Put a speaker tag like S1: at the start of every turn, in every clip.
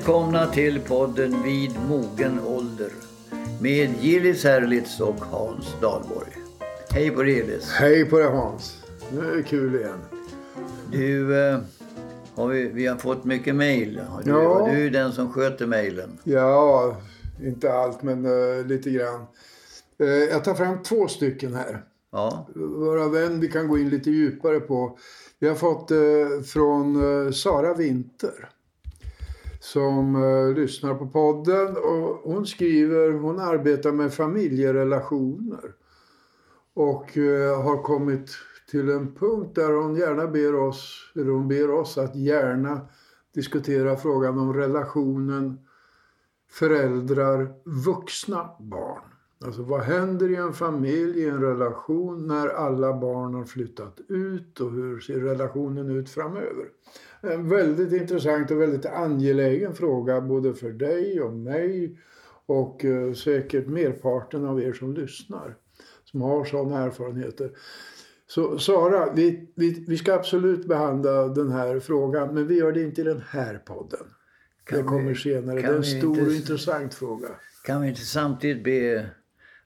S1: välkomna till podden Vid mogen ålder med Gillis Herlitz och Hans Dahlborg. Hej på dig Gillis.
S2: Hej på dig Hans. Nu är det kul igen.
S1: Du, eh, har vi, vi har fått mycket mejl. Du,
S2: Ja.
S1: du är den som sköter mejlen.
S2: Ja, inte allt men eh, lite grann. Eh, jag tar fram två stycken här.
S1: Ja,
S2: Varav en vi kan gå in lite djupare på. Vi har fått eh, från Sara Winter. Som eh, lyssnar på podden och hon skriver, hon arbetar med familjerelationer. Och eh, har kommit till en punkt där hon gärna ber oss, eller hon ber oss att gärna diskutera frågan om relationen föräldrar, vuxna barn. Alltså vad händer i en familj, i en relation när alla barn har flyttat ut och hur ser relationen ut framöver? En väldigt intressant och väldigt angelägen fråga både för dig och mig och eh, säkert merparten av er som lyssnar som har sådana erfarenheter. Så Sara, vi, vi, vi ska absolut behandla den här frågan men vi gör det inte i den här podden.
S1: Kan
S2: det kommer
S1: vi-
S2: senare. Det är en stor och intressant fråga.
S1: kan vi inte samtidigt be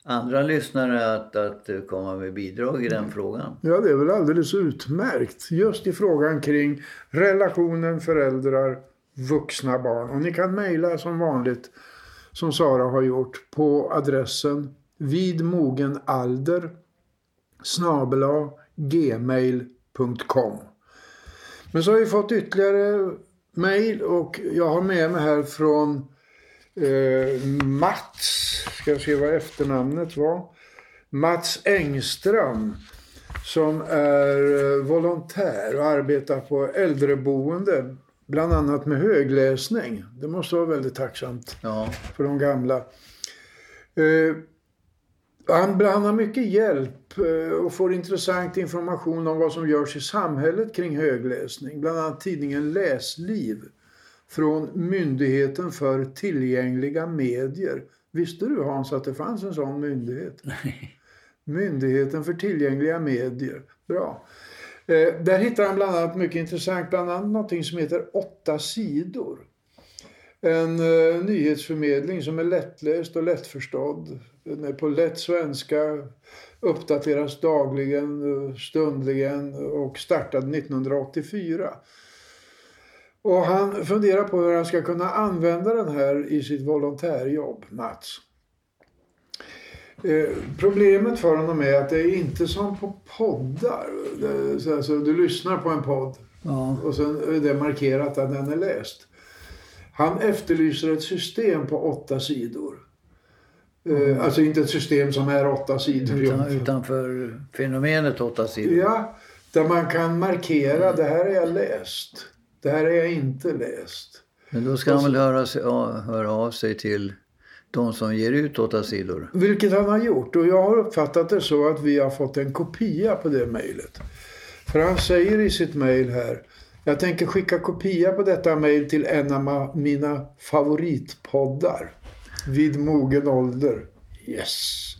S1: andra lyssnare att, att komma med bidrag i den frågan?
S2: Ja, det är väl alldeles utmärkt. Just i frågan kring relationen föräldrar, vuxna barn. Och ni kan mejla som vanligt, som Sara har gjort, på adressen vidmogenalder snabela gmail.com. Men så har vi fått ytterligare mejl och jag har med mig här från eh, Mats, ska se vad efternamnet var. Mats Engström som är eh, volontär och arbetar på äldreboende. Bland annat med högläsning. Det måste vara väldigt tacksamt
S1: Ja,
S2: för de gamla. Eh, han, han har mycket hjälp eh, och får intressant information om vad som görs i samhället kring högläsning. Bland annat tidningen Läsliv från Myndigheten för tillgängliga medier. Visste du Hans att det fanns en sån myndighet? Myndigheten för tillgängliga medier. Bra. Eh, där hittar han bland annat mycket intressant, bland annat någonting som heter Åtta sidor. En eh, nyhetsförmedling som är lättläst och lättförstådd. Den är på lätt svenska, uppdateras dagligen, eh, stundligen och startade 1984. Och han funderar på hur han ska kunna använda den här i sitt volontärjobb, Mats. Eh, problemet för honom är att det är inte som på poddar. Det, så alltså, du lyssnar på en podd
S1: ja,
S2: och sen är det markerat att den är läst. Han efterlyser ett system på åtta sidor. Eh, alltså inte ett system som är åtta sidor.
S1: utan, utanför fenomenet åtta sidor.
S2: Ja, där man kan markera det här är jag läst. Det här är jag inte läst.
S1: Men då ska han väl höra, sig, höra av sig till de som ger ut åtta sidor.
S2: Vilket han har gjort. Och jag har uppfattat det så att vi har fått en kopia på det mejlet. För han säger i sitt mejl här. Jag tänker skicka kopia på detta mejl till en av mina favoritpoddar. Vid mogen ålder. Yes.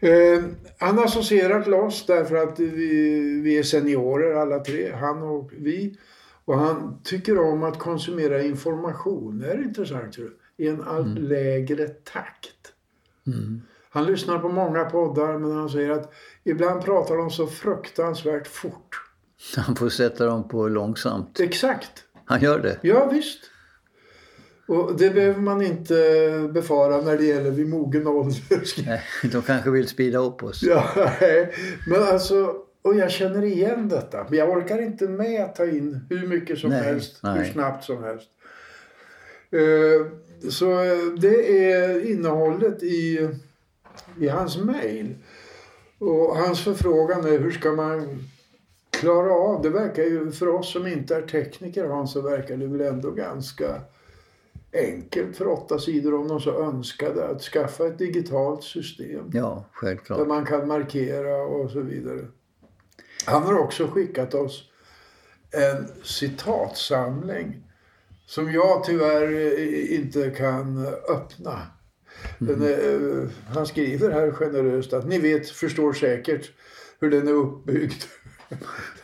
S2: Eh, han associerar till oss därför att vi, vi är seniorer alla tre. Han och vi. Och han tycker om att konsumera information. Det är intressant. tror du, I en allt lägre takt.
S1: Mm.
S2: Han lyssnar på många poddar men han säger att ibland pratar de så fruktansvärt fort.
S1: Han får sätta dem på långsamt.
S2: Exakt.
S1: Han gör det.
S2: Ja visst. Och det behöver man inte befara när det gäller vid mogen ålder.
S1: Nej, de kanske vill speeda upp oss.
S2: Ja, nej. men alltså, och jag känner igen detta. Men jag orkar inte med att ta in hur mycket som
S1: Nej,
S2: helst, hur
S1: nej.
S2: snabbt som helst. Eh, Så det är innehållet i, i hans mejl. Och hans förfrågan är hur ska man klara av, det verkar ju för oss som inte är tekniker Hans, så verkar det väl ändå ganska enkelt för åtta sidor om de så önskade att skaffa ett digitalt system.
S1: Ja,
S2: Där
S1: självklart.
S2: man kan markera och så vidare. Han har också skickat oss en citatsamling som jag tyvärr eh, inte kan öppna. Den är, eh, han skriver här generöst att ni vet, förstår säkert hur den är uppbyggd.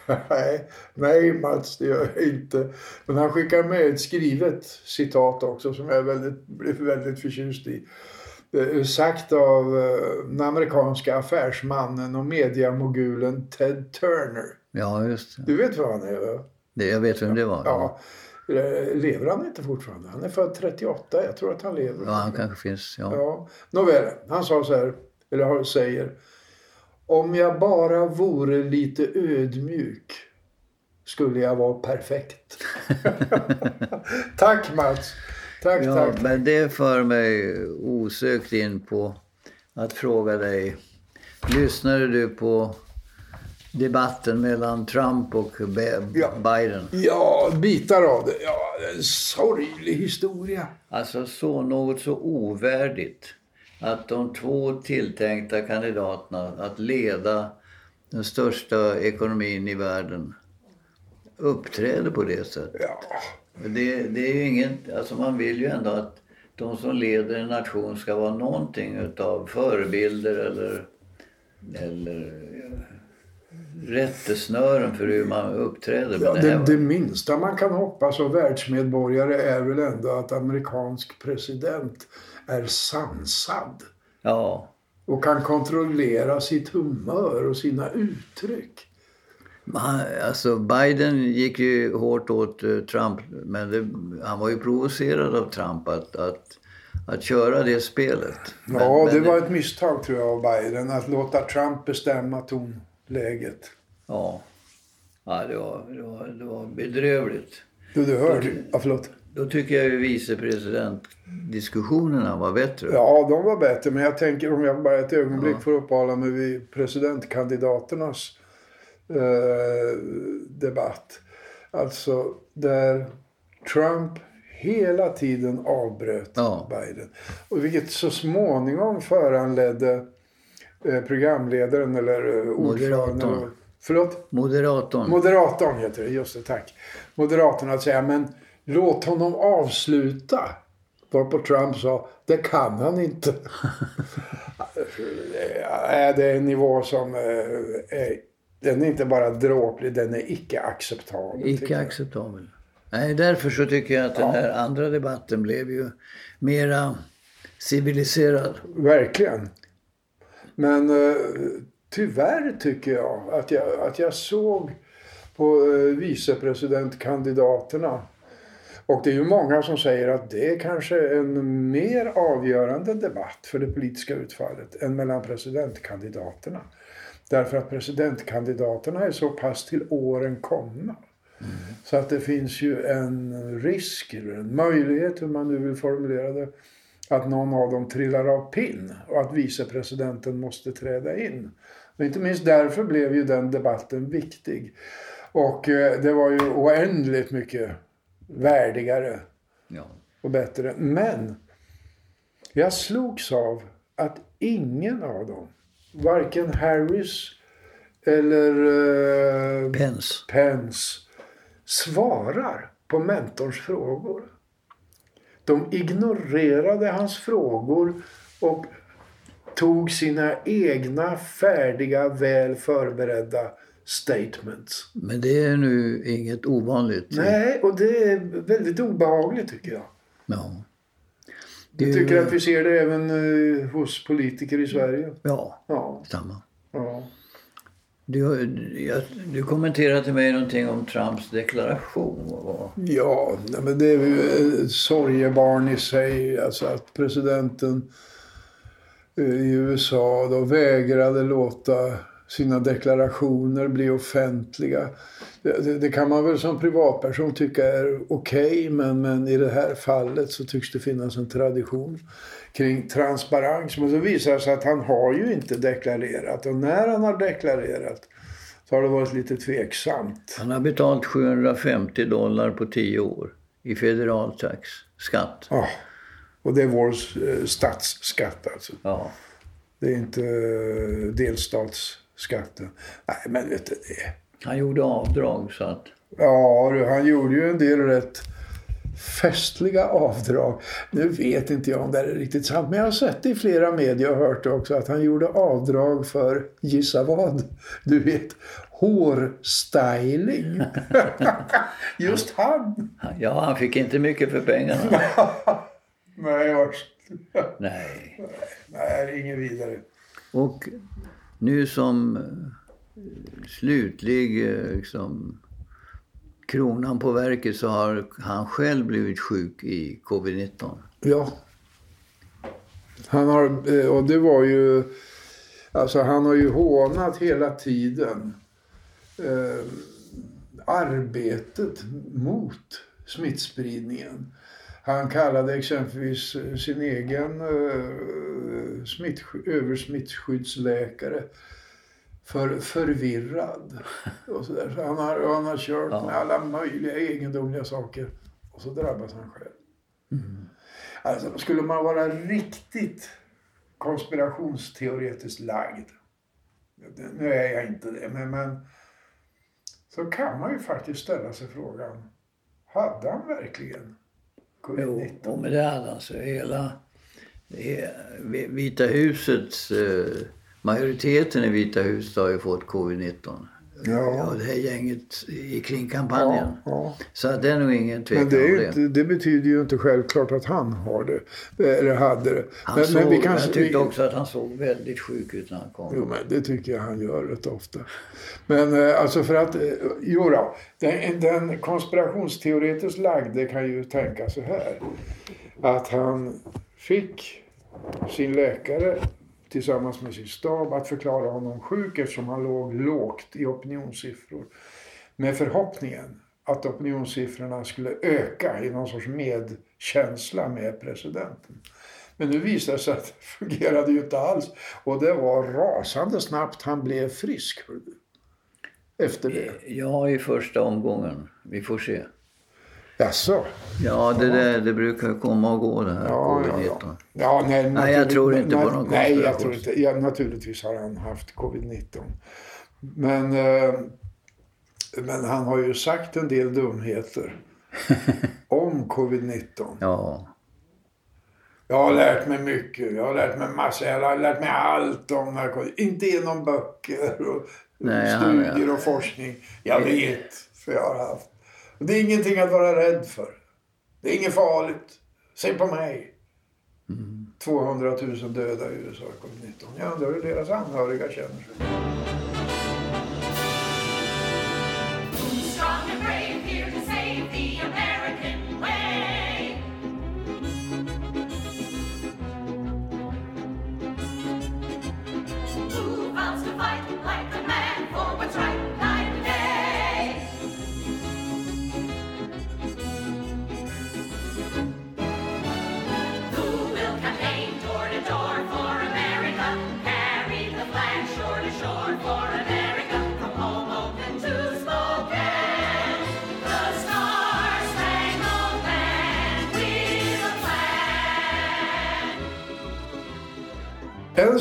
S2: nej, nej Mats, det gör jag inte. Men han skickar med ett skrivet citat också som jag väldigt, blev väldigt förtjust i. Sagt av eh, den amerikanska affärsmannen och mediamogulen Ted Turner.
S1: Ja, just det.
S2: Du vet vad han är? Va?
S1: det jag vet vem det var.
S2: Ja. Eh, lever han inte fortfarande? Han är född 38. Jag tror att han lever.
S1: Ja, han kanske finns. Ja.
S2: Ja. Nåväl, han sa så här, eller säger. Om jag bara vore lite ödmjuk skulle jag vara perfekt. tack Mats. Tack,
S1: ja,
S2: tack.
S1: Men det för mig osökt in på att fråga dig. Lyssnade du på debatten mellan Trump och Biden?
S2: Ja, bitar av det. Ja, en sorglig historia.
S1: Alltså så något så ovärdigt att de två tilltänkta kandidaterna att leda den största ekonomin i världen uppträder på det sättet.
S2: Ja.
S1: Det, det är inget, alltså man vill ju ändå att de som leder en nation ska vara någonting utav förebilder eller, eller rättesnören för hur man uppträder.
S2: Ja, det, det, minsta man kan hoppas som världsmedborgare är väl ändå att amerikansk president är sansad.
S1: Ja.
S2: Och kan kontrollera sitt humör och sina uttryck.
S1: Alltså Biden gick ju hårt åt uh, Trump men det, han var ju provocerad av Trump att, att, att köra det spelet.
S2: Men, ja, det men, var ett misstag tror jag av Biden att låta Trump bestämma tonläget.
S1: Ja, ja det, var, det, var, det var bedrövligt.
S2: Du, du hörde? Ja, förlåt.
S1: Då tycker jag ju vicepresidentdiskussionerna var bättre.
S2: Ja, de var bättre. Men jag tänker om jag bara ett ögonblick ja. får uppehålla mig vid presidentkandidaternas eh, debatt. Alltså där Trump hela tiden avbröt ja. Biden. Och vilket så småningom föranledde eh, programledaren eller eh, ordföranden. Förlåt?
S1: Moderatorn.
S2: Moderatorn heter det, just det, tack. Moderatorn att säga, men låt honom avsluta. Varpå Trump sa, det kan han inte. det är en nivå som är den är inte bara dråplig, den är icke acceptabel.
S1: Icke acceptabel. Nej, därför så tycker jag att den här andra debatten blev ju mera civiliserad.
S2: Verkligen. Men uh, tyvärr tycker jag att, jag att jag såg på uh, vicepresidentkandidaterna och det är ju många som säger att det är kanske en mer avgörande debatt för det politiska utfallet än mellan presidentkandidaterna. Därför att presidentkandidaterna är så pass till åren komna. Mm. Så att det finns ju en risk, eller en möjlighet, hur man nu vill formulera det, att någon av dem trillar av pinn och att vicepresidenten måste träda in. Och inte minst därför blev ju den debatten viktig. Och eh, det var ju oändligt mycket värdigare ja. och bättre. Men jag slogs av att ingen av dem varken Harris eller eh,
S1: Pence.
S2: Pence svarar på mentorns frågor. De ignorerade hans frågor och tog sina egna färdiga, väl förberedda statements.
S1: Men det är nu inget ovanligt.
S2: Nej, och det är väldigt obehagligt tycker jag.
S1: Ja.
S2: Du tycker att vi ser det även uh, hos politiker i Sverige?
S1: Ja, ja. samma. Ja. Du, jag, du kommenterade till mig någonting om Trumps deklaration.
S2: Ja, men det är ju ett sorgebarn i sig. Alltså att presidenten eh, i USA då vägrade låta sina deklarationer bli offentliga. Det, det, kan man väl som privatperson tycka är okej okay, men, men i det här fallet så tycks det finnas en tradition kring transparens. Men så visar det sig att han har ju inte deklarerat och när han har deklarerat så har det varit lite tveksamt.
S1: Han har betalt 750 dollar på 10 år i federal tax, skatt.
S2: Ja, och det är vår eh, statsskatt alltså.
S1: Ja.
S2: Det är inte eh, delstatsskatten. Nej, men vet du det.
S1: Han gjorde avdrag så att...
S2: Ja, han gjorde ju en del rätt festliga avdrag. Nu vet inte jag om det är riktigt sant, men jag har sett det i flera medier och hört också att han gjorde avdrag för, gissa vad? Du vet, hårstyling. Just han!
S1: Ja, han fick inte mycket för pengarna.
S2: Nej, vars.
S1: Nej.
S2: Nej, inget vidare.
S1: Och nu som eh, slutlig eh, liksom, kronan på verket så har han själv blivit sjuk i covid-19.
S2: Ja. Han har, eh, och det var ju, alltså han har ju hånat hela tiden eh, arbetet mot smittspridningen. Han kallade exempelvis sin egen eh, smittsky- översmittskyddsläkare för förvirrad. Och så där. Så han, har, han har kört
S1: Ja.
S2: med alla möjliga egendomliga saker. Och så drabbas han själv. Alltså, skulle man vara riktigt konspirationsteoretiskt lagd. Nu är jag inte det, men, men så kan man ju faktiskt ställa sig frågan. Hade han verkligen covid-19?
S1: och med det hade han så hela Vita husets eh, majoriteten i Vita huset har ju fått covid-19.
S2: Ja.
S1: Ja, det här gänget i kring kampanjen.
S2: Ja, ja.
S1: Så det är nog ingen tvekan
S2: Men det, är inte, det betyder ju inte självklart att han har det. Eller hade det.
S1: Han
S2: men,
S1: såg,
S2: men vi kanske,
S1: jag tyckte
S2: vi-
S1: också att han såg väldigt sjuk ut när han kom.
S2: Jo, men det tycker jag han gör rätt ofta. Men eh, alltså för att, eh, jo då, den, den konspirationsteoretiskt lagde kan ju tänka så här. Att han fick sin läkare tillsammans med sin stab att förklara honom sjuk eftersom han låg lågt i opinionssiffror. Med förhoppningen att opinionssiffrorna skulle öka i någon sorts medkänsla med presidenten. Men nu visade det sig att det fungerade ju inte alls. Och det var rasande snabbt han blev frisk. Efter det.
S1: Ja, i första omgången. Vi får se.
S2: Jaså?
S1: Ja, det, där, det brukar komma och gå det här
S2: Ja, ja,
S1: covid-19.
S2: ja. ja nej,
S1: Nej, jag tror inte på
S2: nej,
S1: någon
S2: Nej, jag tror inte. Ja, naturligtvis har han haft covid-19. Men, eh, men han har ju sagt en del dumheter om covid-19.
S1: Ja.
S2: Jag har lärt mig mycket. Jag har lärt mig massor. Jag har lärt mig allt om narkotika. Inte genom böcker och
S1: Nej,
S2: studier och forskning. Jag vet, för jag har haft. Det är ingenting att vara rädd för. Det är inget farligt. Se på mig. 200 000 döda i USA i covid-19. Jag undrar hur deras anhöriga känner sig.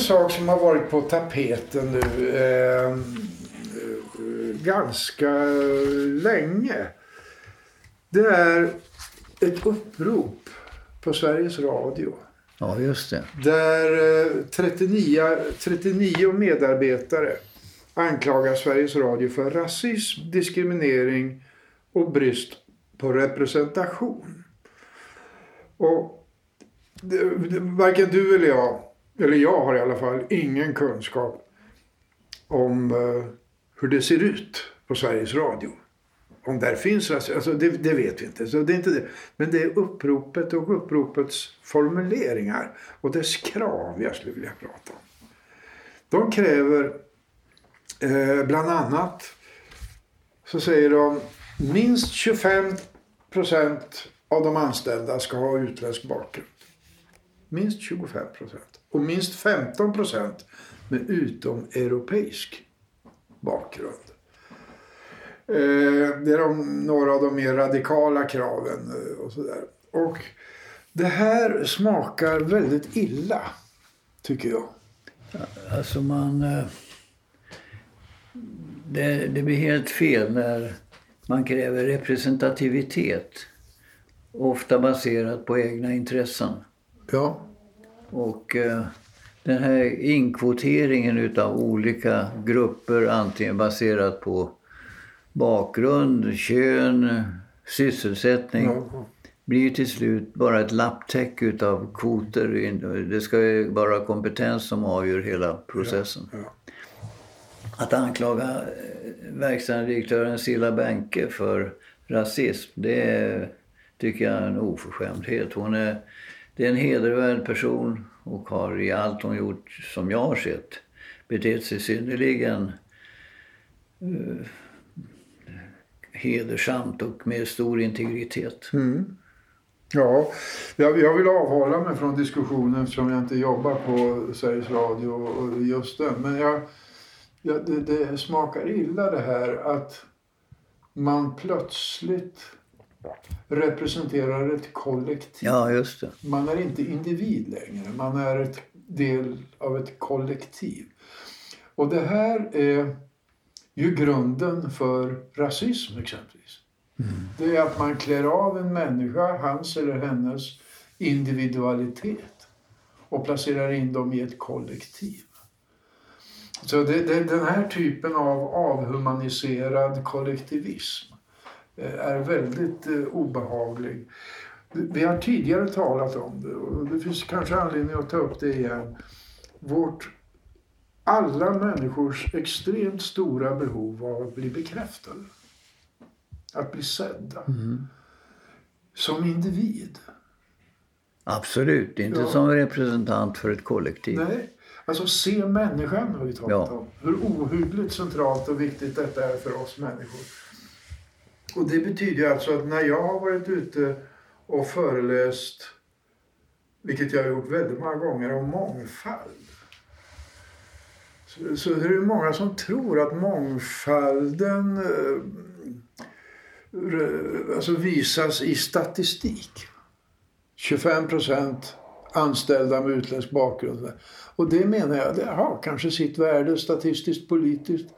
S2: Sak som har varit på tapeten nu eh, ganska länge. Det är ett upprop på Sveriges Radio.
S1: ja, just det.
S2: Där eh, 39, 39 medarbetare anklagar Sveriges Radio för rasism, diskriminering och brist på representation. Och det, varken du eller jag, eller jag har i alla fall ingen kunskap om eh, hur det ser ut på Sveriges Radio. Om där finns rasism, alltså det, det vet vi inte. Så det är inte det. Men det är uppropet och uppropets formuleringar och dess krav jag skulle vilja prata om. De kräver eh, bland annat så säger de minst 25 procent av de anställda ska ha utländsk bakgrund. Minst 25 procent. Och minst 15 procent med utomeuropeisk bakgrund. Eh, det är de, några av de mer radikala kraven eh, och sådär. Och det här smakar väldigt illa, tycker jag.
S1: Alltså man... eh, Det, det blir helt fel när man kräver representativitet ofta baserat på egna intressen.
S2: Ja.
S1: Och eh, den här inkvoteringen utav olika grupper, antingen baserat på bakgrund, kön, sysselsättning,
S2: ja.
S1: blir till slut bara ett lapptäcke utav kvoter. Det ska ju vara kompetens som avgör hela processen.
S2: ja.
S1: Att anklaga eh, verkställande direktören Silla Benke för rasism, det är, tycker jag är en oförskämdhet. Hon är, det är en hedervärd person och har i allt hon gjort, som jag har sett, betett sig synnerligen uh, hedersamt och med stor integritet. Mm.
S2: Ja, jag, jag vill avhålla mig från diskussionen eftersom jag inte jobbar på Sveriges Radio och just den. Men jag, jag, det, det smakar illa det här att man plötsligt representerar ett kollektiv.
S1: Ja, just det.
S2: Man är inte individ längre, man är ett del av ett kollektiv. Och det här är ju grunden för rasism exempelvis. Det är att man klär av en människa, hans eller hennes individualitet och placerar in dem i ett kollektiv. Så det, det, den här typen av avhumaniserad kollektivism är väldigt eh, obehaglig. Vi har tidigare talat om det och det finns kanske anledning att ta upp det igen. Vårt alla människors extremt stora behov av att bli bekräftade. Att bli sedda. Som individ.
S1: Absolut, inte
S2: Ja.
S1: som representant för ett kollektiv.
S2: Nej, alltså se människan har vi talat
S1: Ja.
S2: om. Hur ohyggligt centralt och viktigt detta är för oss människor. Och det betyder ju alltså att när jag har varit ute och föreläst, vilket jag har gjort väldigt många gånger, om mångfald. Så, så är det många som tror att mångfalden eh, alltså visas i statistik. 25 procent anställda med utländsk bakgrund. Och det menar jag, det har kanske sitt värde statistiskt, politiskt.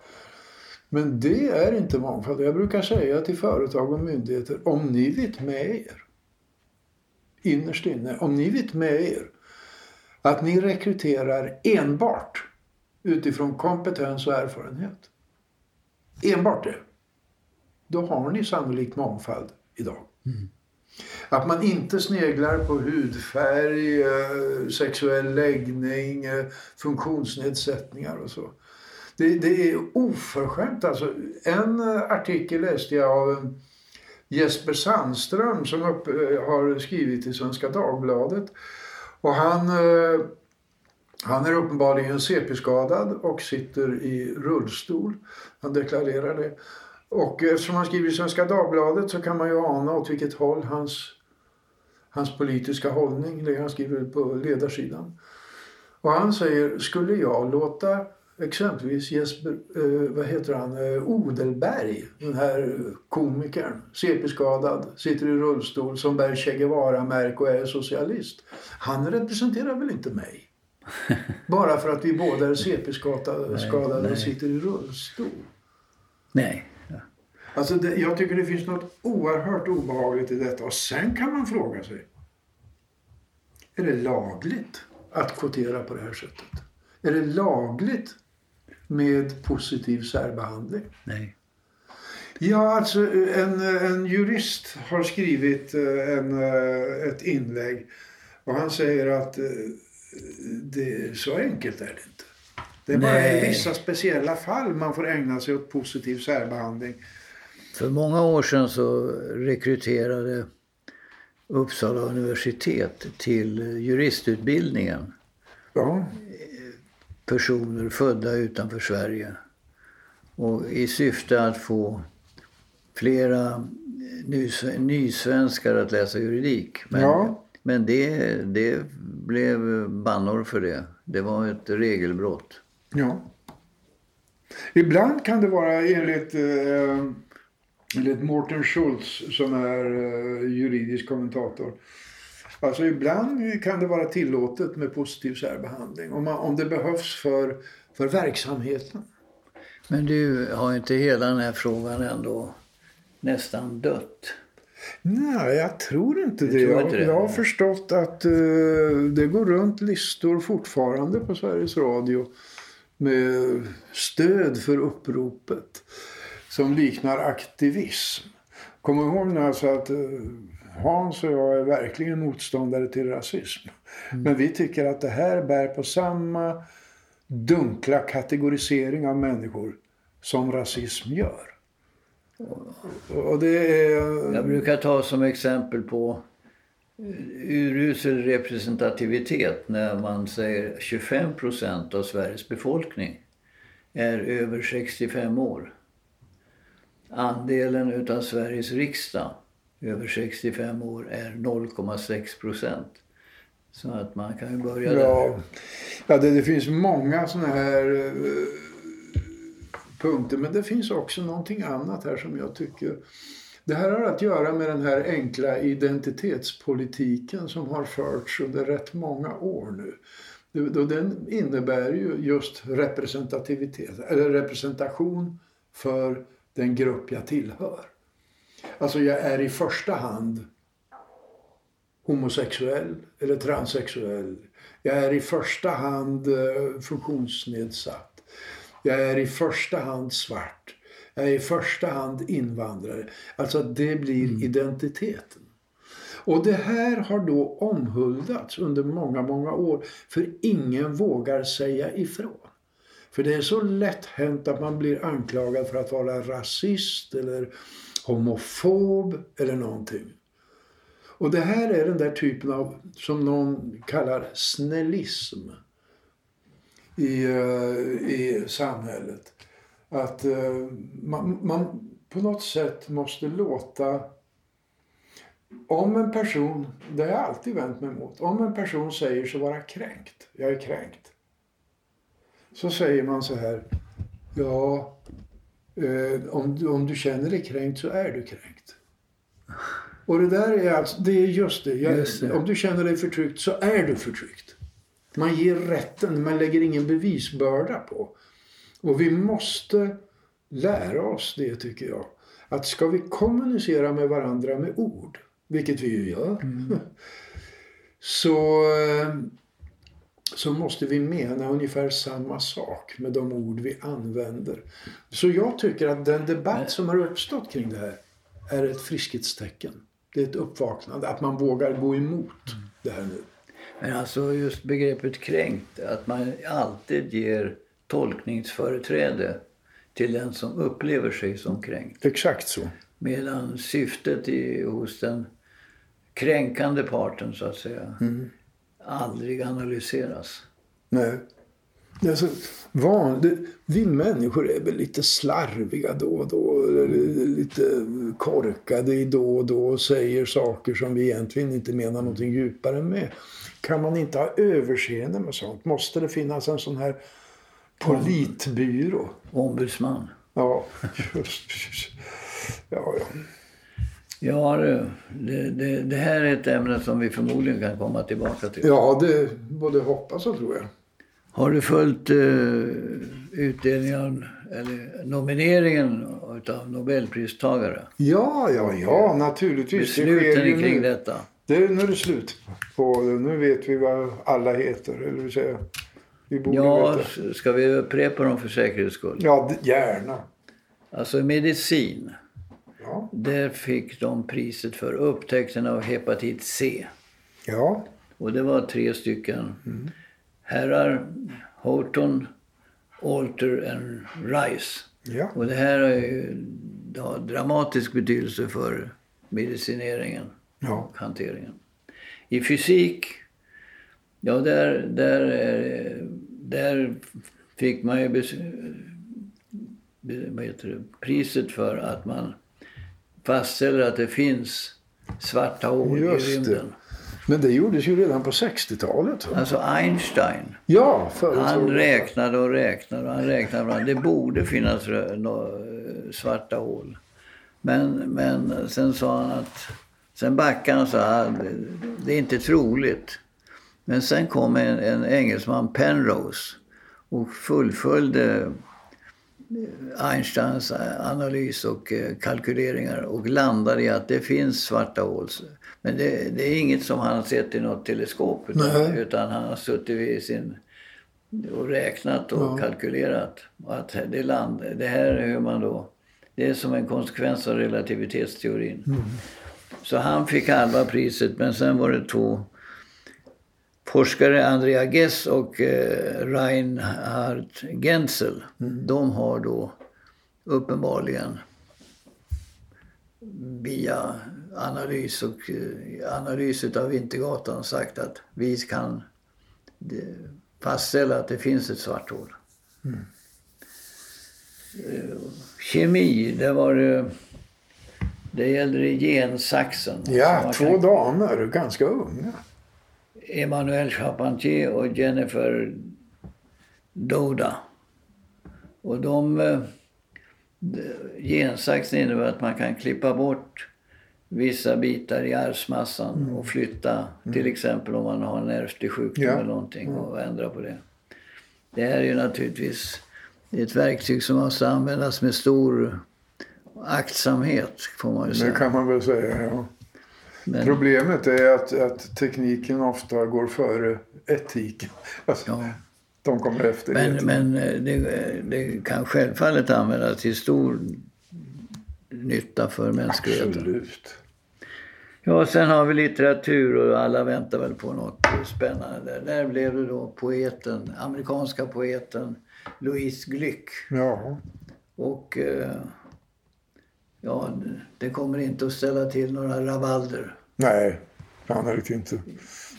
S2: Men det är inte mångfald. Jag brukar säga till företag och myndigheter, om ni vet med er, innerst inne, om ni vet med er att ni rekryterar enbart utifrån kompetens och erfarenhet. Enbart det. Då har ni sannolikt mångfald idag. Att man inte sneglar på hudfärg, eh, sexuell läggning, eh, funktionsnedsättningar och så. Det, det är oförskämt. Alltså, en eh, artikel läste jag av eh, Jesper Sandström som upp, eh, har skrivit i Svenska Dagbladet. Och han, han är uppenbarligen CP-skadad och sitter i rullstol. Han deklarerar det. Och eftersom han skriver i Svenska Dagbladet så kan man ju ana åt vilket håll hans, hans politiska hållning, det han skriver på ledarsidan. Och han säger, skulle jag låta exempelvis Jesper, eh, vad heter han, eh, Odelberg, den här komikern, CP-skadad, sitter i rullstol som bär Che Guevara-märke och är socialist. Han representerar väl inte mig? Bara för att vi båda är CP-skadade skadade och sitter i rullstol.
S1: Nej. Ja.
S2: Alltså det, jag tycker det finns något oerhört obehagligt i detta. Och sen kan man fråga sig. Är det lagligt att kvotera på det här sättet? Är det lagligt med positiv särbehandling?
S1: Nej.
S2: Ja, alltså en, en jurist har skrivit eh, en, eh, ett inlägg och han säger att eh, det, så enkelt är det inte. Det är bara i
S1: Nej.
S2: vissa speciella fall man får ägna sig åt positiv särbehandling.
S1: För många år sedan så rekryterade Uppsala universitet till juristutbildningen
S2: Ja,
S1: personer födda utanför Sverige. Och i syfte att få flera nys- nysvenskar att läsa juridik. Men,
S2: Ja.
S1: men det, det blev bannor för det. Det var ett regelbrott.
S2: Ja. Ibland kan det vara enligt, eh, enligt Morten Schultz som är eh, juridisk kommentator. Alltså ibland kan det vara tillåtet med positiv särbehandling om, man, om det behövs för, för verksamheten.
S1: Men du, har inte hela den här frågan ändå nästan dött?
S2: Nej, jag tror inte det.
S1: tror
S2: jag,
S1: inte det?
S2: jag har förstått att eh, det går runt listor fortfarande på Sveriges Radio med stöd för uppropet som liknar aktivism. Kom ihåg nu alltså att eh, Hans och jag är verkligen motståndare till rasism.
S1: Mm.
S2: Men vi tycker att det här bär på samma dunkla kategorisering av människor som rasism gör. Och det är...
S1: Jag brukar ta som exempel på urusel representativitet när man säger 25 procent av Sveriges befolkning är över 65 år. Andelen utav Sveriges riksdag över 65 år är 0,6 procent. Så att man kan ju börja där.
S2: Ja, ja det, det finns många sådana här eh, punkter. Men det finns också någonting annat här som jag tycker... Det här har att göra med den här enkla identitetspolitiken som har förts under rätt många år nu. Den innebär ju just representativitet, eller representation för den grupp jag tillhör. Alltså jag är i första hand homosexuell eller transsexuell. Jag är i första hand eh, funktionsnedsatt. Jag är i första hand svart. Jag är i första hand invandrare. Alltså det blir identiteten. Och det här har då omhuldats under många, många år. För ingen vågar säga ifrån. För det är så lätt hänt att man blir anklagad för att vara rasist eller homofob eller någonting. Och det här är den där typen av, som någon kallar snällism i, eh, i samhället. Att eh, man, man på något sätt måste låta om en person, det har jag alltid vänt mig mot. om en person säger sig vara kränkt, jag är kränkt. Så säger man så här, ja, om, du- om du känner dig kränkt så är du kränkt. Och det där är alltså, det är just det. Jag,
S1: Just det.
S2: Om du känner dig förtryckt så är du förtryckt. Man ger rätten, man lägger ingen bevisbörda på. Och vi måste lära oss det tycker jag. Att ska vi kommunicera med varandra med ord, vilket vi ju gör, så, eh, så måste vi mena ungefär samma sak med de ord vi använder. Så jag tycker att den debatt som har uppstått kring det här är ett friskhetstecken. Det är ett uppvaknande, att man vågar gå emot det här nu.
S1: Men alltså just begreppet kränkt, att man alltid ger tolkningsföreträde till den som upplever sig som kränkt.
S2: Exakt så.
S1: Medan syftet i, hos den kränkande parten så att säga aldrig analyseras.
S2: Nej. Det är så van, det, vi människor är väl lite slarviga då och då. Lite korkade i då och då och säger saker som vi egentligen inte menar någonting djupare med. Kan man inte ha överseende med sånt? Måste det finnas en sån här politbyrå?
S1: Ombudsman.
S2: Ja, just Ja, ja.
S1: Ja, det, det, det, det här är ett ämne som vi förmodligen kan komma tillbaka till.
S2: ja det både hoppas och tror jag.
S1: Har du följt uh, utdelningen eller nomineringen av Nobelpristagare?
S2: Ja, ja, ja, naturligtvis. Det
S1: Besluten
S2: ju
S1: kring
S2: nu.
S1: detta.
S2: Det, nu är det slut på det. Nu vet vi vad alla heter. Eller vill säga, vi borde
S1: Ja,
S2: veta.
S1: ska vi upprepa dem för säkerhets skull?
S2: Ja, gärna.
S1: Alltså medicin.
S2: Ja.
S1: Där fick de priset för upptäckten av hepatit C.
S2: ja.
S1: Och det var tre stycken herrar. Horton, Alter och Rice.
S2: Ja.
S1: Och det här har ju har dramatisk betydelse för medicineringen
S2: Ja.
S1: och hanteringen. I fysik, ja där, där, är- där fick man ju be- det, priset för att man fastställer att det finns svarta hål
S2: Just
S1: i
S2: det.
S1: rymden.
S2: Men det gjordes ju redan på 60-talet. va?
S1: Alltså Einstein,
S2: Ja,
S1: han räknade och räknade och han räknade fram. Det borde finnas svarta hål. Men, men sen sa han att... Sen backade han sa att det är inte troligt. Men sen kom en, en engelsman, Penrose, och fullföljde Einsteins analys och eh, kalkyleringar och landar i att det finns svarta hål. Men det, det är inget som han har sett i något teleskop utan, utan han har suttit vid sin och räknat och
S2: Ja.
S1: kalkylerat. Och att det, land, det här är hur man då... Det är som en konsekvens av relativitetsteorin. Så han fick halva priset men sen var det två forskare, Andrea Ghez och eh, Reinhard Genzel. De har då uppenbarligen via analys och eh, analys av Vintergatan sagt att vi kan fastställa att det finns ett svart hål. Eh, Kemi, det var det... Det gällde gensaxen.
S2: Ja, två
S1: kan-
S2: damer, ganska unga.
S1: Emmanuel Charpentier och Jennifer Doda. Och de... eh, Gensaxen innebär att man kan klippa bort vissa bitar i arvsmassan och flytta. Till exempel om man har en ärftlig sjukdom
S2: Ja.
S1: eller någonting och ändra på det. Det här är ju naturligtvis ett verktyg som måste användas med stor aktsamhet får man ju
S2: Det
S1: säga.
S2: kan man väl säga, ja.
S1: Men,
S2: Problemet är att, att tekniken ofta går före etiken. Alltså,
S1: ja.
S2: De kommer efter.
S1: Men, men eh, det, det kan självfallet användas till stor nytta för mänskligheten.
S2: Absolut.
S1: Ja, sen har vi litteratur och alla väntar väl på något spännande. Där blev det då poeten, amerikanska poeten Louise Glück.
S2: Ja.
S1: Och eh, ja, det kommer inte att ställa till några rabalder.
S2: Nej, sannolikt inte.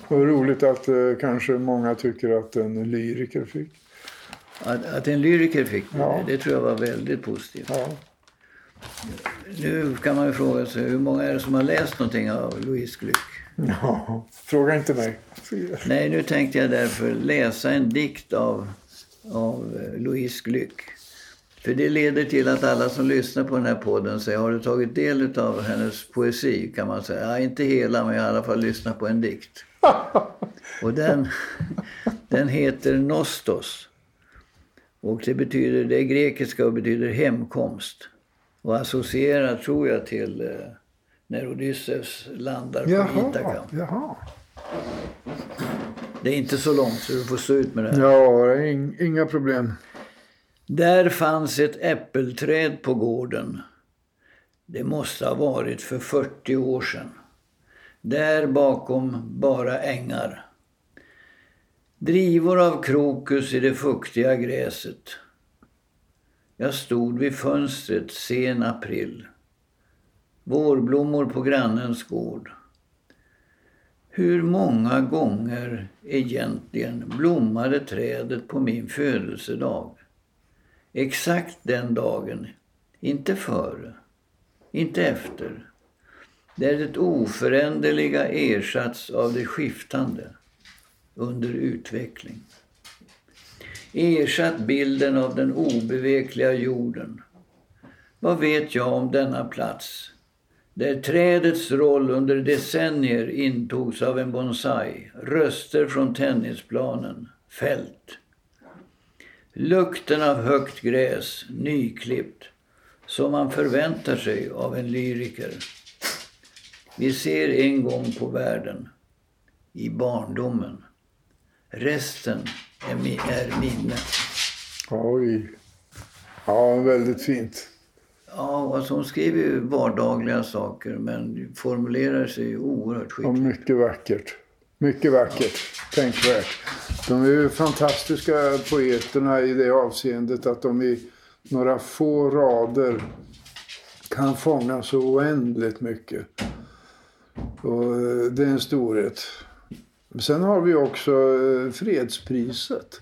S2: Det var roligt att eh, kanske många tycker att en lyriker fick.
S1: Att, att en lyriker fick det,
S2: Ja.
S1: det tror jag var väldigt positivt.
S2: Ja.
S1: Nu kan man ju fråga sig hur många är det som har läst någonting av Louise Glück?
S2: ja. Fråga inte mig.
S1: Nej, nu tänkte jag därför läsa en dikt av, av eh, Louise Glück. För det leder till att alla som lyssnar på den här podden säger har du tagit del av hennes poesi? kan man säga. Ja, inte hela, men jag har i alla fall lyssnat på en dikt. Och den, den heter Nostos. Och det betyder, det är grekiska och betyder hemkomst. Och associerar, tror jag, till eh, när Odysseus landar på Ithaka.
S2: Jaha, jaha.
S1: Det är inte så långt så du får stå ut med det.
S2: Ja, ing, inga problem.
S1: Där fanns ett äppelträd på gården. Det måste ha varit för 40 år sedan. Där bakom bara ängar. Drivor av krokus i det fuktiga gräset. Jag stod vid fönstret sen april. Vårblommor på grannens gård. Hur många gånger egentligen blommade trädet på min födelsedag? Exakt den dagen. Inte före. Inte efter. Där det oföränderliga ersatts av det skiftande. Under utveckling. Ersatt bilden av den obevekliga jorden. Vad vet jag om denna plats? Där trädets roll under decennier intogs av en bonsai. Röster från tennisplanen. Fält. Lukten av högt gräs, nyklippt, som man förväntar sig av en lyriker. Vi ser en gång på världen, i barndomen. Resten är, mi- är minne.
S2: Oj. Ja, väldigt fint.
S1: Ja, alltså hon skriver ju vardagliga saker men formulerar sig oerhört
S2: Och
S1: skickligt.
S2: mycket vackert. Mycket vackert. Tänkvärt. De är ju fantastiska poeterna i det avseendet att de i några få rader kan fånga så oändligt mycket. Och eh, det är en storhet. Sen har vi också eh, fredspriset.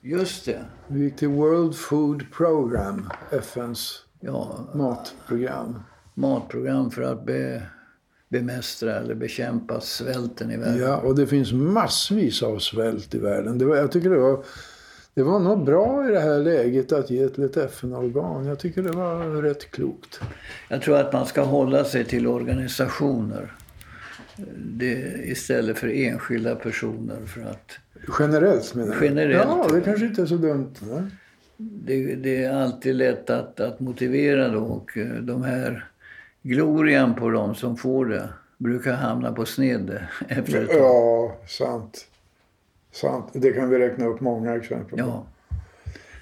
S1: Just det.
S2: Vi gick till World Food Program, FNs
S1: Ja,
S2: matprogram.
S1: matprogram för att be, bemästra eller bekämpa svälten i världen.
S2: Ja, och det finns massvis av svält i världen. Det var, jag tycker det var, det var nog bra i det här läget att ge till ett FN-organ. Jag tycker det var rätt klokt.
S1: Jag tror att man ska hålla sig till organisationer det, istället för enskilda personer. För att,
S2: Generellt menar jag.
S1: Generellt.
S2: Ja, det kanske inte är så dumt.
S1: Det, det är alltid lätt att, att motivera då och eh, de här glorian på de som får det brukar hamna på sned efter ett tag.
S2: Ja, sant. Sant. Det kan vi räkna upp många exempel på.
S1: Ja.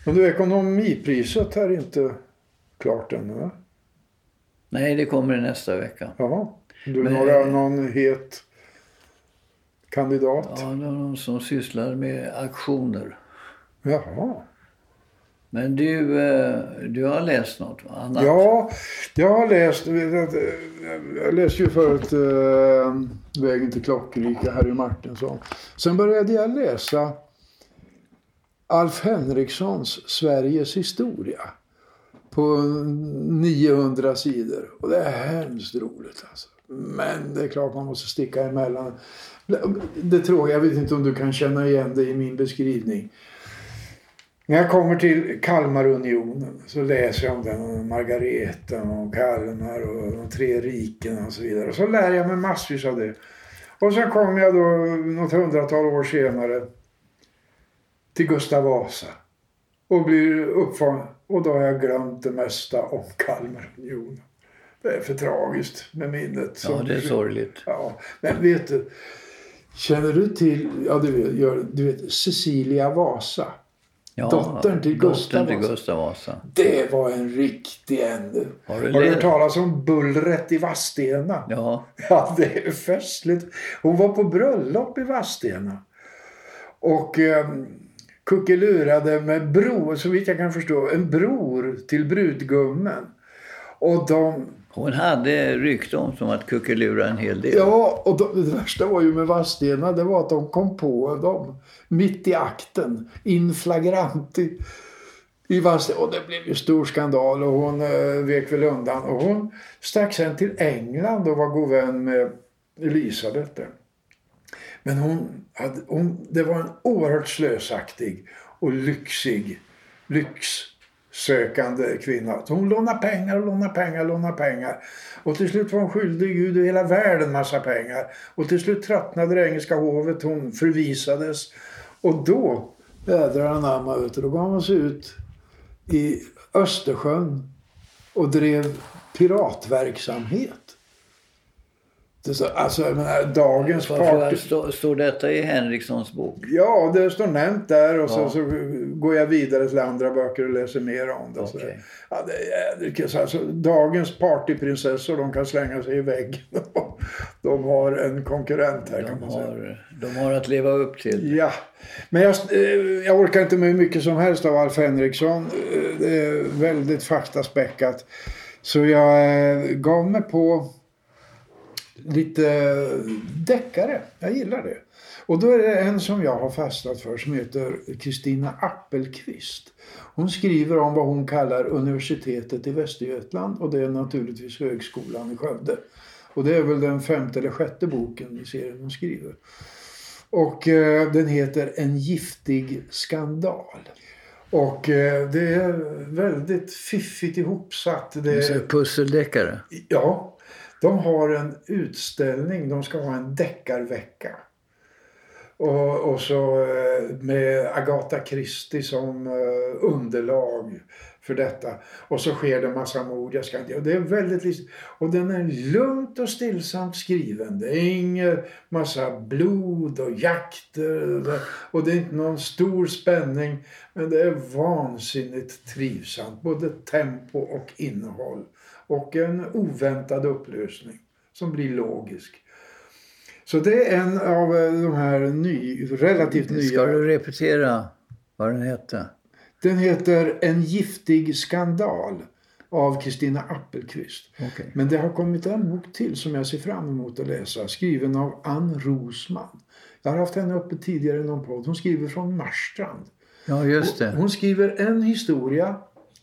S2: Men du, ekonomipriset är inte klart ännu va?
S1: Nej, det kommer nästa vecka.
S2: Jaha. Du,
S1: Men-
S2: några, någon het kandidat?
S1: Ja, de som sysslar med aktioner.
S2: Jaha.
S1: Men du, eh, du har läst något va? annat?
S2: Ja, jag har läst. Eh, jag läste ju förut äh, Vägen till Klockrika, Harry Martinsson. Sen började jag läsa Alf Henrikssons Sveriges historia. På 900 sidor. Och det är hemskt roligt alltså. Men det är klart man måste sticka emellan. Det tror jag, jag vet inte om du kan känna igen det i min beskrivning. När jag kommer till Kalmarunionen så läser jag om den, Margareta och Kalmar och de tre rikena och så vidare. Och så lär jag mig massvis av det. Och sen kommer jag då något hundratal år senare till Gustav Vasa. Och blir uppfångad. Och då har jag glömt det mesta om Kalmarunionen. Det är för tragiskt med minnet.
S1: Ja, det är sorgligt.
S2: Ja, men vet du. Känner du till, ja du vet, du vet Cecilia Vasa?
S1: Ja,
S2: Dottern till Gustav
S1: till. Gustav Vasa.
S2: Det var en riktig ände.
S1: Har du
S2: Har du hört talas om bullret i Vadstena?
S1: Ja,
S2: Ja, det är festligt. Hon var på bröllop i Vadstena. Och eh, kuckelurade med bror, så vitt jag kan förstå, en bror till brudgummen. Och de,
S1: hon hade rykte om som att kuckelura en hel del.
S2: ja, och de, det värsta var ju med Vadstena, det var att de kom på dem mitt i akten, in flagranti. I Vadstena. Och det blev ju stor skandal och hon eh, vek väl undan. Och hon stack sen till England och var god vän med Elisabeth där. Men hon, hade, hon, det var en oerhört slösaktig och lyxig, lyx sökande kvinna. Så hon lånade pengar och lånade pengar och lånade pengar. Och till slut var hon skyldig Gud och hela världen massa pengar. Och till slut tröttnade det engelska hovet, hon förvisades. Och då, jädrar anamma, vet du, då gav hon sig ut i Östersjön och drev piratverksamhet. Det så, alltså, menar, dagens party...
S1: stå- står detta i Henrikssons bok?
S2: Ja, det står nämnt där och så,
S1: Ja.
S2: så går jag vidare till andra böcker och läser mer om det. Så
S1: Okej.
S2: Ja, det jädrigt kul. alltså, dagens partyprinsessor de kan slänga sig i väggen. De har en konkurrent här kan
S1: De
S2: man säga.
S1: har, de har att leva upp till.
S2: Ja, men jag, eh, jag orkar inte med hur mycket som helst av Alf Henriksson. Eh, Det är väldigt faktaspäckat. Så jag eh, gav mig på lite deckare. Jag gillar det. Och då är det en som jag har fastnat för som heter Kristina Appelqvist. Hon skriver om vad hon kallar universitetet i Västergötland och det är naturligtvis högskolan i Skövde. Och det är väl den femte eller sjätte boken i serien hon skriver. Och eh, den heter En giftig skandal. Och eh, det är väldigt fiffigt ihopsatt. Det
S1: Så Pusseldeckare.
S2: Ja, de har en utställning. De ska ha en deckarvecka. Och, och så eh, med Agatha Christie som eh, underlag för detta. Och så sker det massa mord. Jag ska inte, och det är väldigt Och den är lugnt och stillsamt skriven. Det är ingen massa blod och jakter. Och det är inte någon stor spänning. Men det är vansinnigt trivsamt. Både tempo och innehåll. Och en oväntad upplösning som blir logisk. Så det är en av eh, de här ny, relativt nya.
S1: Ska du repetera vad den hette?
S2: Den heter En giftig skandal av Kristina Appelqvist.
S1: Okej.
S2: Men det har kommit en bok till som jag ser fram emot att läsa. Skriven av Ann Rosman. Jag har haft henne uppe tidigare i någon podd. Hon skriver från Marstrand.
S1: Ja, just det.
S2: Hon skriver en historia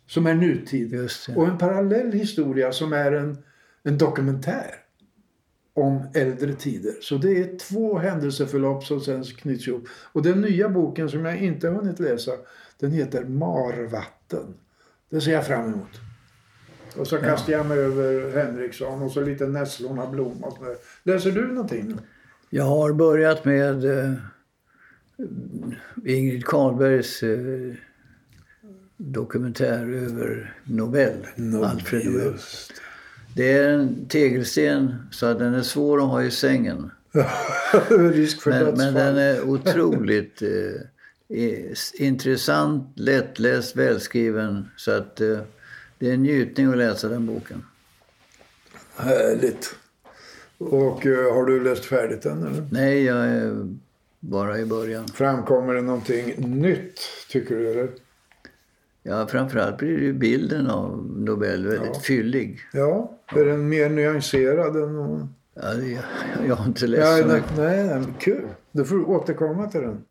S2: som är nutid. Och en parallell historia som är en, en dokumentär om äldre tider. Så det är två händelseförlopp som sen knyts ihop. Och den nya boken som jag inte har hunnit läsa, den heter Marvatten. Det ser jag fram emot. Och så kastar jag mig över Henriksson och så lite Nässlorna Blom och sådär. Läser du någonting?
S1: Jag har börjat med eh, Ingrid Carlbergs eh, dokumentär över Nobel. Alfred Nobel. Det är en tegelsten så den är svår att ha i sängen. Men, men den är otroligt eh, intressant, lättläst, välskriven. Så att eh, det är en njutning att läsa den boken.
S2: Härligt. Och eh, har du läst färdigt den eller?
S1: Nej, jag är bara i början.
S2: Framkommer det någonting nytt tycker du eller?
S1: Ja, framförallt blir ju bilden av Nobel väldigt
S2: Ja.
S1: fyllig.
S2: Ja, är den mer nyanserad än någon?
S1: Ja, jag, jag har inte läst
S2: Ja, nej, nej, nej, kul. Då får du återkomma till den.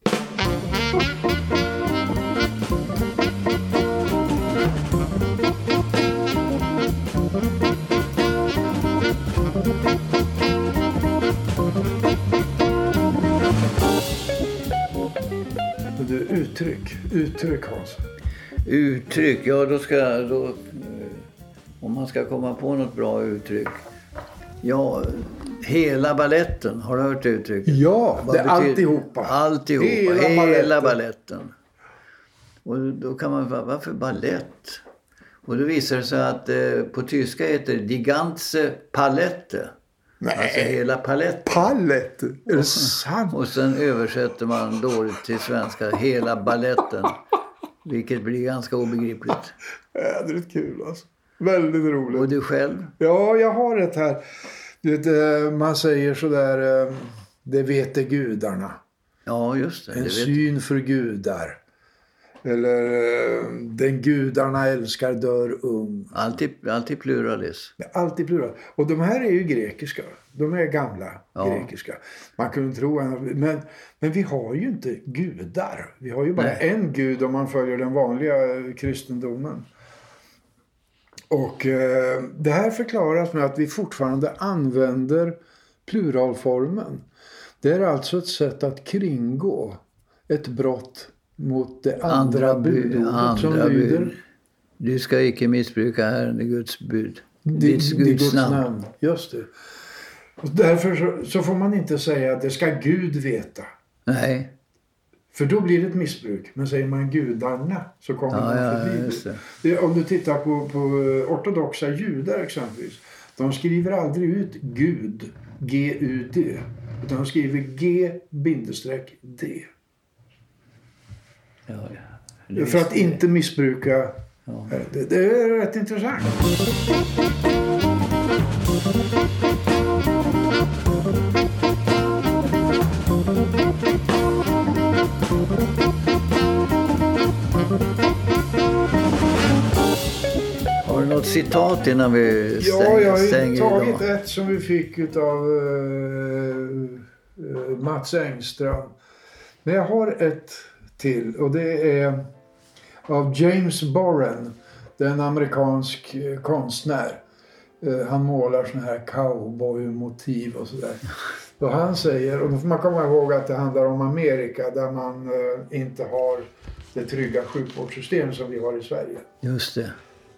S2: Du, uttryck. Uttryck Hans.
S1: Uttryck, ja då ska då, Om man ska komma på något bra uttryck. Ja, hela balletten. Har du hört det uttrycket?
S2: Ja,
S1: Vad
S2: det är
S1: betyder-
S2: alltihopa.
S1: Alltihopa.
S2: Hela
S1: Hela,
S2: baletten.
S1: Och då kan man fråga, varför ballett? Och då visar det sig att eh, på tyska heter det Die ganze Palette.
S2: Nej.
S1: Alltså hela paletten.
S2: Pallet! Är det sant?
S1: Och sen översätter man dåligt till svenska hela balletten. Vilket blir ganska obegripligt.
S2: Jädrigt kul alltså. Väldigt roligt.
S1: Och du själv?
S2: Ja, jag har ett här. Du vet, eh, man säger sådär, eh, det vete gudarna.
S1: Ja, just det.
S2: En
S1: det vet.
S2: syn för gudar. Eller eh, den gudarna älskar dör ung.
S1: Alltid, alltid pluralis.
S2: Alltid plural. Och de här är ju grekiska. De är gamla
S1: Ja.
S2: grekiska. Man kunde tro. Men, men vi har ju inte gudar. Vi har ju bara
S1: Nej.
S2: en gud om man följer den vanliga kristendomen. Och eh, det här förklaras med att vi fortfarande använder pluralformen. Det är alltså ett sätt att kringgå ett brott mot det andra,
S1: Andra, bu,
S2: budordet som
S1: andra
S2: lyder
S1: bud. Du ska icke missbruka Herren, det Guds bud. Ditt
S2: är
S1: Guds namn.
S2: Just det. Och därför så, så får man inte säga att det ska Gud veta.
S1: Nej,
S2: För då blir det ett missbruk. Men säger man gudarna så kommer
S1: Ja,
S2: man förbi det.
S1: det.
S2: Om du tittar på, på ortodoxa judar exempelvis. De skriver aldrig ut Gud, G-U-D. Utan de skriver G-D.
S1: Ja, ja.
S2: För att inte missbruka.
S1: Ja.
S2: Eh, Det, det är rätt intressant.
S1: Har du något citat innan vi
S2: Ja,
S1: stänger,
S2: jag har tagit
S1: idag?
S2: ett som vi fick av Mats Engström. Men jag har ett till och det är av James Boren. Det är en amerikansk eh, konstnär. Eh, Han målar såna här cowboymotiv och sådär. Och han säger, och då får man komma ihåg att det handlar om Amerika där man eh, inte har det trygga sjukvårdssystem som vi har i Sverige.
S1: Just det.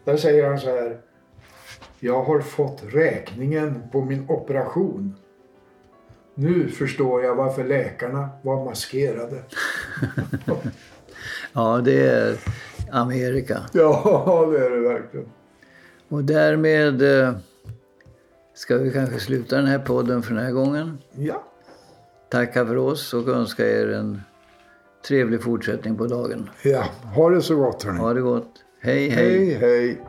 S2: Där säger han så här. Jag har fått räkningen på min operation. Nu förstår jag varför läkarna var maskerade.
S1: Ja, det är Amerika.
S2: Ja, det är det verkligen.
S1: Och därmed eh, ska vi kanske sluta den här podden för den här gången.
S2: Ja.
S1: Tacka för oss och önska er en trevlig fortsättning på dagen.
S2: ja. Ha det så gott hörni.
S1: Ha det gott. hej. hej.
S2: hej. hej.